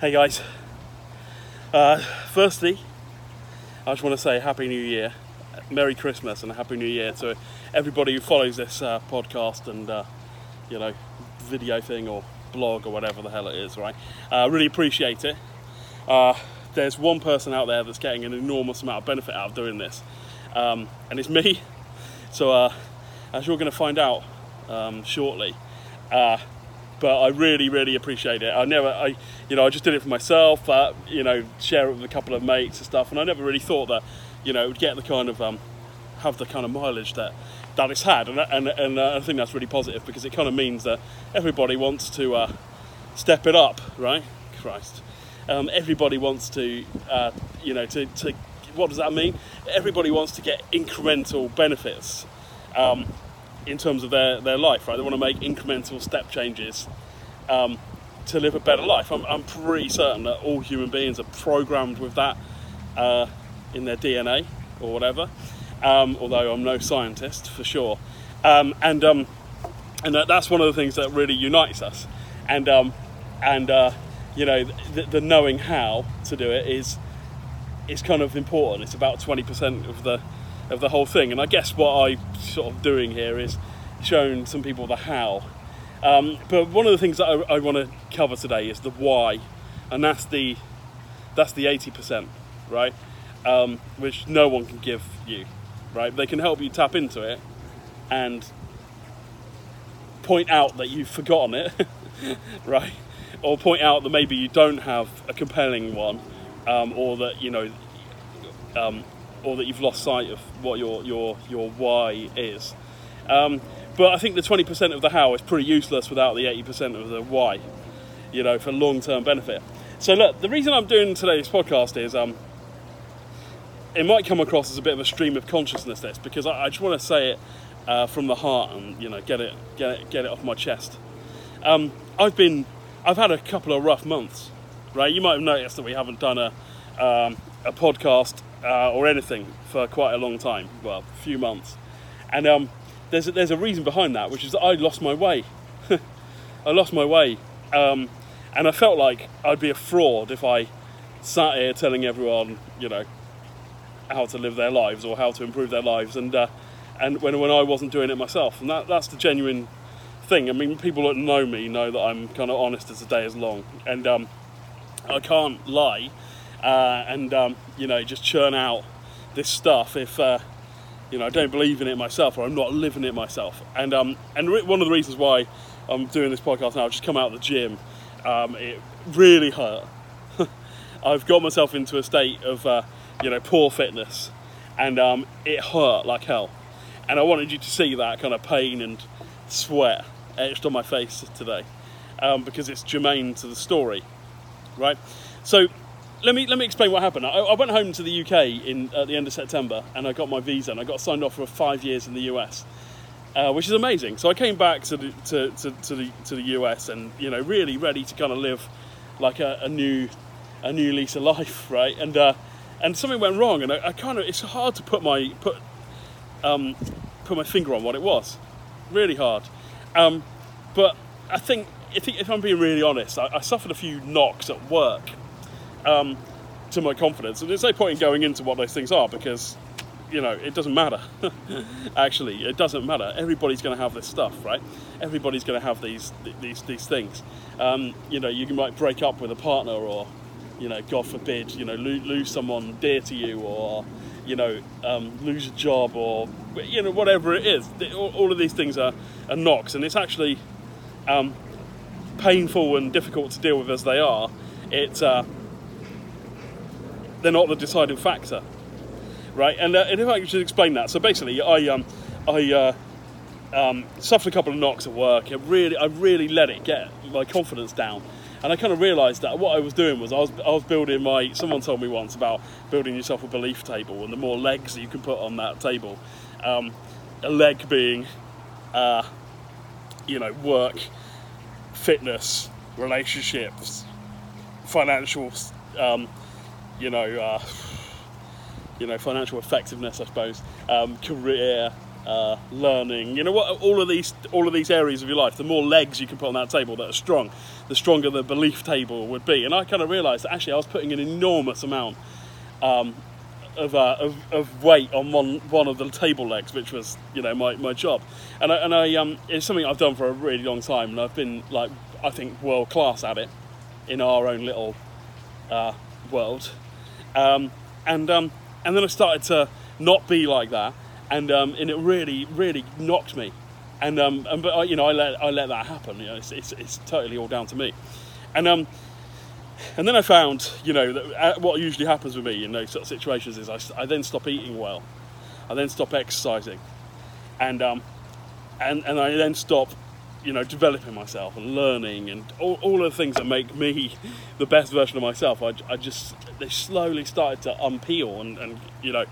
Hey guys. Uh, firstly, I just want to say Happy New Year, Merry Christmas, and a Happy New Year to everybody who follows this uh, podcast and uh, you know video thing or blog or whatever the hell it is. Right? I really appreciate it. Uh, there's one person out there that's getting an enormous amount of benefit out of doing this, um, and it's me. So uh, as you're going to find out um, shortly. But I really, really appreciate it. I never, I, you know, I just did it for myself. Uh, you know, share it with a couple of mates and stuff, and I never really thought that, you know, it would get the kind of, um, have the kind of mileage that that it's had, and and, and uh, I think that's really positive because it kind of means that everybody wants to uh, step it up, right? Christ, um, everybody wants to, uh, you know, to, to what does that mean? Everybody wants to get incremental benefits. Um, in terms of their, their life, right? They want to make incremental step changes um, to live a better life. I'm, I'm pretty certain that all human beings are programmed with that uh, in their DNA or whatever, um, although I'm no scientist for sure. Um, and um, and that's one of the things that really unites us. And, um, and uh, you know, the, the knowing how to do it is, is kind of important. It's about 20% of the of the whole thing. And I guess what I'm sort of doing here is showing some people the how. Um, but one of the things that I, I want to cover today is the why, and that's the that's the 80%, right? Um, which no one can give you, right? They can help you tap into it and point out that you've forgotten it, right? Or point out that maybe you don't have a compelling one, um, or that you know um, or that you've lost sight of what your your your why is. Um, but I think the 20% of the how is pretty useless without the 80% of the why, you know, for long-term benefit. So look, the reason I'm doing today's podcast is um, it might come across as a bit of a stream of consciousness this because I, I just want to say it uh, from the heart and you know get it get it get it off my chest. Um, I've been I've had a couple of rough months, right? You might have noticed that we haven't done a um, a podcast uh, or anything for quite a long time, well, a few months. And um, there's, a, there's a reason behind that, which is that I lost my way. I lost my way. Um, and I felt like I'd be a fraud if I sat here telling everyone, you know, how to live their lives or how to improve their lives, and uh, and when when I wasn't doing it myself, and that that's the genuine thing. I mean, people that know me know that I'm kind of honest as the day is long, and um, I can't lie uh, and um, you know just churn out this stuff if uh, you know I don't believe in it myself or I'm not living it myself. And um, and re- one of the reasons why I'm doing this podcast now, I've just come out of the gym. Um, it really hurt. I've got myself into a state of uh, you know poor fitness, and um, it hurt like hell. And I wanted you to see that kind of pain and sweat etched on my face today, um, because it's germane to the story, right? So let me let me explain what happened. I, I, went home to the UK in at the end of September, and I got my visa, and I got signed off for five years in the US, uh, which is amazing. So I came back to the to, to, to, the to the US, and you know, really ready to kind of live like a, a new a new lease of life, right? And uh, and something went wrong, and I, I, kind of it's hard to put my put um, put my finger on what it was, really hard. Um, but I think if, if I'm being really honest, I, I suffered a few knocks at work um, to my confidence. And there's no point in going into what those things are because, you know, it doesn't matter. Actually, it doesn't matter. Everybody's going to have this stuff, right? Everybody's going to have these these these things. Um, you know, you might break up with a partner, or you know, God forbid, you know, lose, lose someone dear to you, or you know, um, lose a job, or you know, whatever it is. All, of these things are, are knocks, and it's actually um, painful and difficult to deal with as they are. It's uh, they're not the deciding factor, right? And, uh, and if I should explain that, so basically, I um, I uh, um, suffered a couple of knocks at work. It really, I really let it get my confidence down, and I kind of realised that what I was doing was I was I was building my. Someone told me once about building yourself a belief table, and the more legs that you can put on that table, um, a leg being, uh, you know, work, fitness, relationships, financial. Um, you know, uh, you know, financial effectiveness, I suppose, um, career, uh, learning. You know what? All of these, all of these areas of your life. The more legs you can put on that table that are strong, the stronger the belief table would be. And I kind of realised that actually I was putting an enormous amount um, of, uh, of, of weight on one one of the table legs, which was you know my, my job. And I, and I um, it's something I've done for a really long time, and I've been like I think world class at it in our own little uh, world. Um, and um, and then I started to not be like that, and um, and it really really knocked me. And um, and but I, you know I let I let that happen. You know, it's, it's, it's totally all down to me, and um, and then I found you know that uh, what usually happens with me in those sort of situations is I, I then stop eating well, I then stop exercising, and um, and and I then stop you know developing myself and learning and all, all of the things that make me the best version of myself. I, I just they slowly started to unpeel and, and you know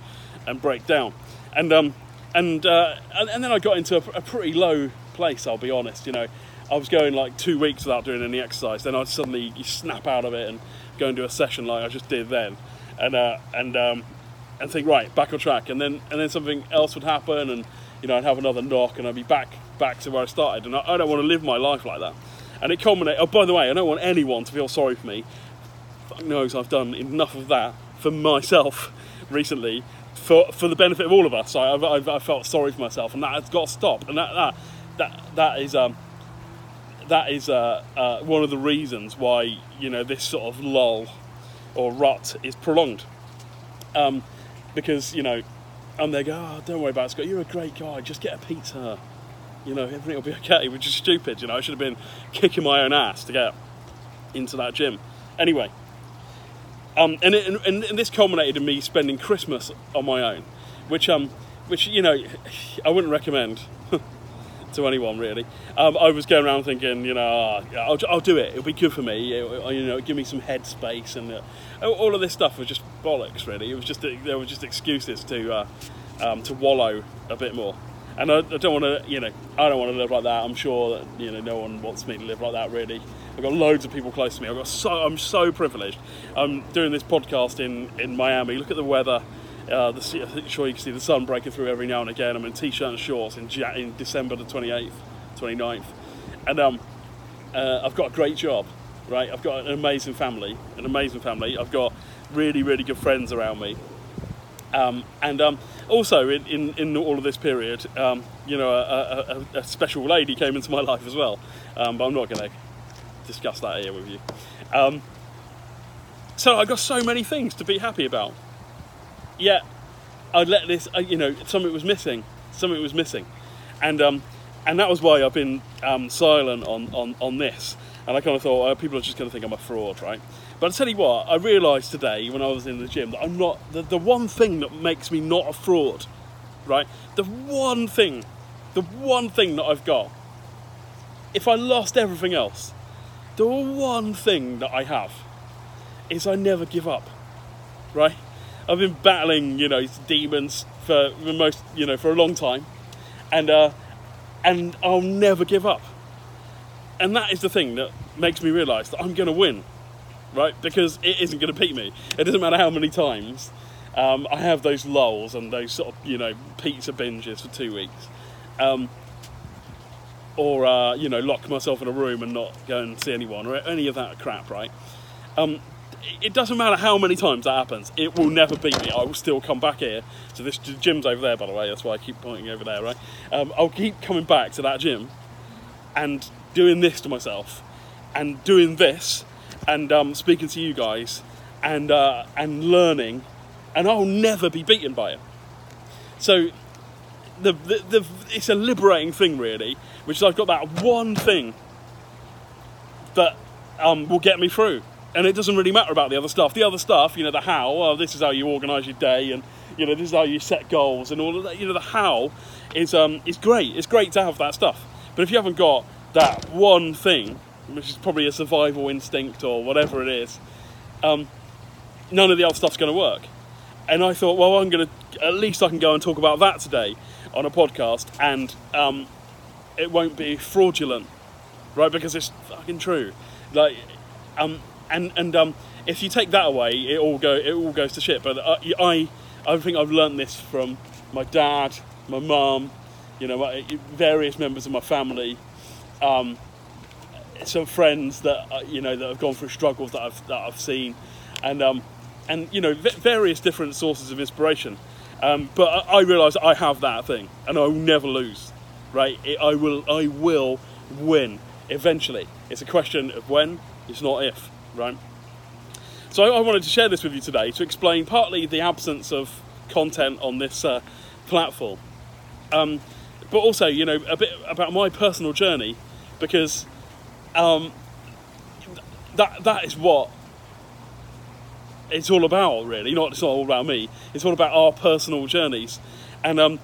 and break down, and um and, uh, and, and then I got into a, a, pretty low place. I'll be honest. You know, I was going like two weeks without doing any exercise. Then I'd suddenly snap out of it and go and do a session like I just did then, and uh, and um, and think right back on track. And then and then something else would happen, and you know I'd have another knock, and I'd be back back to where I started. And I, I don't want to live my life like that. And it culminated. Oh, by the way, I don't want anyone to feel sorry for me. Fuck knows I've done enough of that for myself recently for for the benefit of all of us. I, I've, I've felt sorry for myself, and that has got to stop. And that that that, that is um, that is uh, uh, one of the reasons why you know this sort of lull or rut is prolonged. Um, because you know, and they go, oh, don't worry about it, Scott. You're a great guy. Just get a pizza. You know, everything will be okay. Which is stupid. You know, I should have been kicking my own ass to get into that gym. Anyway, um, and, it, and, and, this culminated in me spending Christmas on my own, which um, which you know, I wouldn't recommend to anyone really. Um, I was going around thinking, you know, oh, I'll, I'll, do it. It'll be good for me. It, you know, give me some headspace and uh, all of this stuff was just bollocks. Really, it was just there were just excuses to uh, um, to wallow a bit more. And I, I don't want to, you know, I don't want to live like that. I'm sure that you know no one wants me to live like that really. I've got loads of people close to me. I've got so I'm so privileged. I'm doing this podcast in in Miami. Look at the weather. Uh, the, I'm sure you can see the sun breaking through every now and again. I'm in t-shirt and shorts in, in December the 28th, 29th, and um, uh, I've got a great job, right? I've got an amazing family, an amazing family. I've got really, really good friends around me, um, and um, also in, in, in, all of this period, um, you know, a, a, a, special lady came into my life as well, um, but I'm not going to discuss that here with you. Um, so I got so many things to be happy about. Yet I let this, uh, you know, something was missing. Something was missing, and um, and that was why I've been silent on, on on this. And I kind of thought oh, people are just going to think I'm a fraud, right? But I tell you what, I realised today when I was in the gym that I'm not the, the one thing that makes me not a fraud, right? The one thing, the one thing that I've got. If I lost everything else, the one thing that I have is I never give up, right? I've been battling, you know, demons for the most, you know, for a long time, and uh, and I'll never give up. And that is the thing that makes me realise that I'm going to win, right? Because it isn't going to beat me. It doesn't matter how many times um, I have those lulls and those sort of, you know, pizza binges for two weeks. Um, or uh, you know lock myself in a room and not go and see anyone or any of that crap right um, it doesn't matter how many times that happens it will never beat me i will still come back here so this gym's over there by the way that's why i keep pointing over there right um, i'll keep coming back to that gym and doing this to myself and doing this and um, speaking to you guys and uh, and learning and i'll never be beaten by it so the, the, the, it's a liberating thing, really, which is I've got that one thing that um, will get me through. And it doesn't really matter about the other stuff. The other stuff, you know, the how, well, this is how you organise your day, and, you know, this is how you set goals, and all of that. You know, the how is, um, is great. It's great to have that stuff. But if you haven't got that one thing, which is probably a survival instinct or whatever it is, um, none of the other stuff's going to work. And I thought, well, I'm going to, at least I can go and talk about that today on a podcast, and um, it won't be fraudulent, right? Because it's fucking true. Like, um, and and um, if you take that away, it all go it all goes to shit. But I I, I think I've learned this from my dad, my mum, you know, various members of my family. Um, some friends that uh, you know that have gone through struggles that I've that I've seen, and um, and you know various different sources of inspiration. Um, but I, I realise I have that thing, and I will never lose. Right? It, I will I will win eventually. It's a question of when. It's not if. Right? So I, I wanted to share this with you today to explain partly the absence of content on this uh, platform, um, but also you know a bit about my personal journey because um, that that is what it's all about, really. Not it's not all about me. It's all about our personal journeys, and um,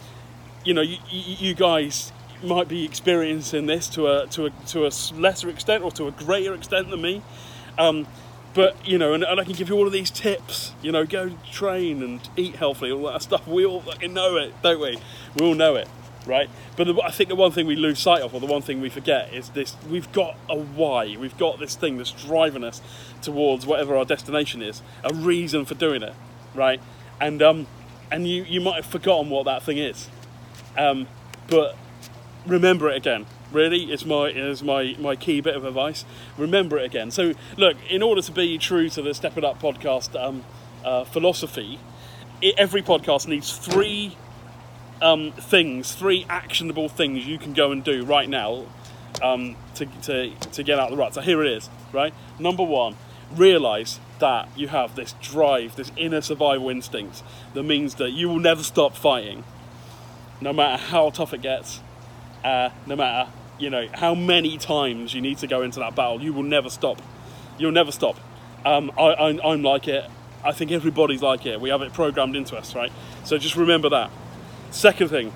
you know, you, you guys might be experiencing this to a to a to a lesser extent or to a greater extent than me. Um, but you know, and, and, I can give you all of these tips. You know, go train and eat healthily, all that stuff. We all fucking know it, don't we? We all know it right? But the, I think the one thing we lose sight of, or the one thing we forget, is this: we've got a why. We've got this thing that's driving us towards whatever our destination is. A reason for doing it, right? And um, and you you might have forgotten what that thing is, um, but remember it again. Really, it's my is my my key bit of advice. Remember it again. So look, in order to be true to the Step It Up podcast um, uh, philosophy, every podcast needs three um, things, three actionable things you can go and do right now um, to, to, to get out of the rut. So here it is, right? Number one, realize that you have this drive, this inner survival instinct that means that you will never stop fighting, no matter how tough it gets, uh, no matter you know how many times you need to go into that battle. You will never stop. You'll never stop. Um, I, am like it. I think everybody's like it. We have it programmed into us, right? So just remember that. Second thing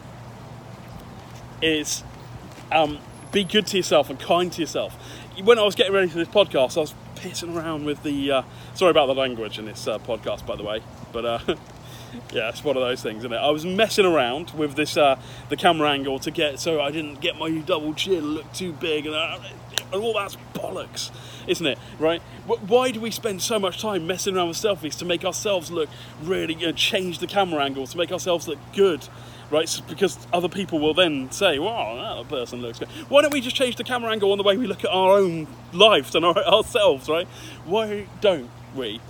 is um, be good to yourself and kind to yourself. When I was getting ready for this podcast, I was pissing around with the. Uh, sorry about the language in this uh, podcast, by the way, but uh, yeah, it's one of those things, isn't it? I was messing around with this uh, the camera angle to get so I didn't get my double chin look too big, and, uh, and all that's bollocks, isn't it? Right? Why do we spend so much time messing around with selfies to make ourselves look really, you know, change the camera angle to make ourselves look good? right? because other people will then say, "Wow, that person looks good." Why don't we just change the camera angle on the way we look at our own lives and our, ourselves, right? Why don't we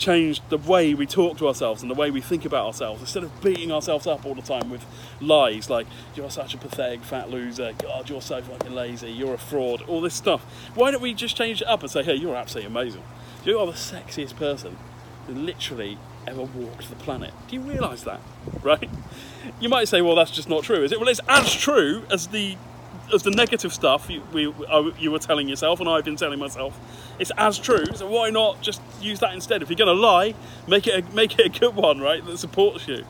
change the way we talk to ourselves and the way we think about ourselves instead of beating ourselves up all the time with lies like "You're such a pathetic fat loser," "God, you're so fucking lazy," "You're a fraud," all this stuff. Why don't we just change it up and say, "Hey, you're absolutely amazing. You are the sexiest person." That literally ever walked the planet. Do you realise that? Right? You might say, well, that's just not true, is it? Well, it's as true as the as the negative stuff you, we, uh, you were telling yourself and I've been telling myself. It's as true, so why not just use that instead? If you're going to lie, make it a, make it a good one, right? That supports you.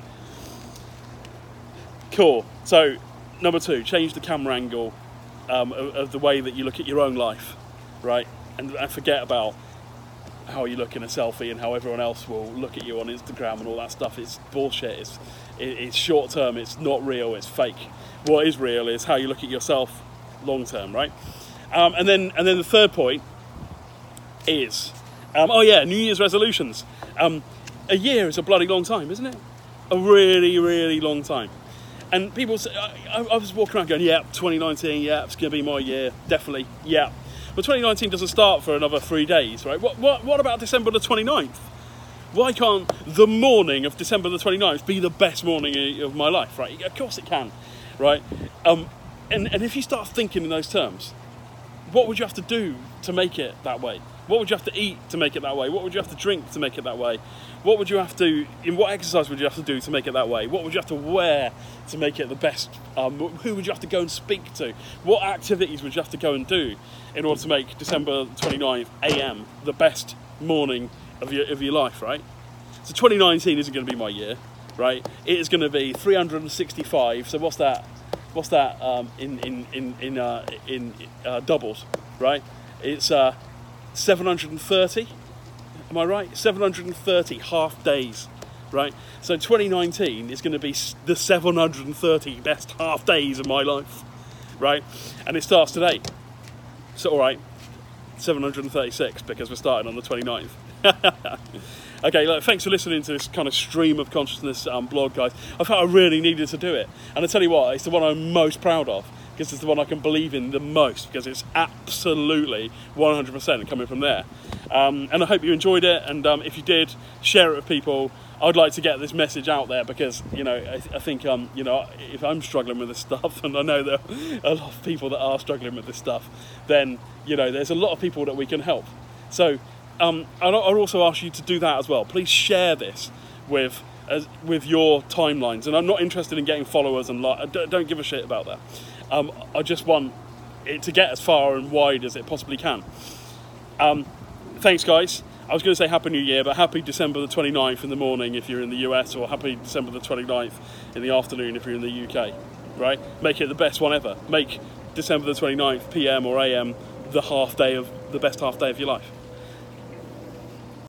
Cool. So, number two, change the camera angle um, of, of, the way that you look at your own life, right? And, and forget about how you look in a selfie and how everyone else will look at you on Instagram and all that stuff. It's bullshit. It's it's short term. It's not real. It's fake. What is real is how you look at yourself long term, right? Um, and then and then the third point is um, oh yeah, New Year's resolutions. Um, a year is a bloody long time, isn't it? A really really long time. And people say, I, I was walking around going, yeah, 2019, yeah, it's to be my year, definitely, yeah. But 2019 doesn't start for another three days, right? What, what, what about December the 29th? Why can't the morning of December the 29th be the best morning of my life, right? Of course it can, right? Um, and, and if you start thinking in those terms, what would you have to do to make it that way? What would you have to eat to make it that way? What would you have to drink to make it that way? What would you have to, in what exercise would you have to do to make it that way? What would you have to wear to make it the best? Um, who would you have to go and speak to? What activities would you have to go and do in order to make December 29th AM the best morning of your, of your life, right? So 2019 isn't going to be my year, right? It is going to be 365. So what's that? What's that um, in in in in uh, in uh, doubles, right? It's uh, 730. Am I right? 730 half days, right? So 2019 is going to be the 730 best half days of my life, right? And it starts today. So all right, 736 because we're starting on the 29th. okay, look, thanks for listening to this kind of stream of consciousness um, blog, guys. I felt I really needed to do it, and I tell you what, it's the one I'm most proud of because it's the one I can believe in the most because it's absolutely 100% coming from there. Um, and I hope you enjoyed it. And um, if you did, share it with people. I'd like to get this message out there because you know I, I think um, you know if I'm struggling with this stuff, and I know there are a lot of people that are struggling with this stuff, then you know there's a lot of people that we can help. So um, I'd, I'd also ask you to do that as well. Please share this with as, with your timelines, and I'm not interested in getting followers and like, don't give a shit about that. Um, I just want it to get as far and wide as it possibly can. Um, thanks, guys. I was going to say Happy New Year, but happy December the 29th in the morning if you're in the US, or happy December the 29th in the afternoon if you're in the UK, right? Make it the best one ever. Make December the 29th PM or AM the half day of the best half day of your life.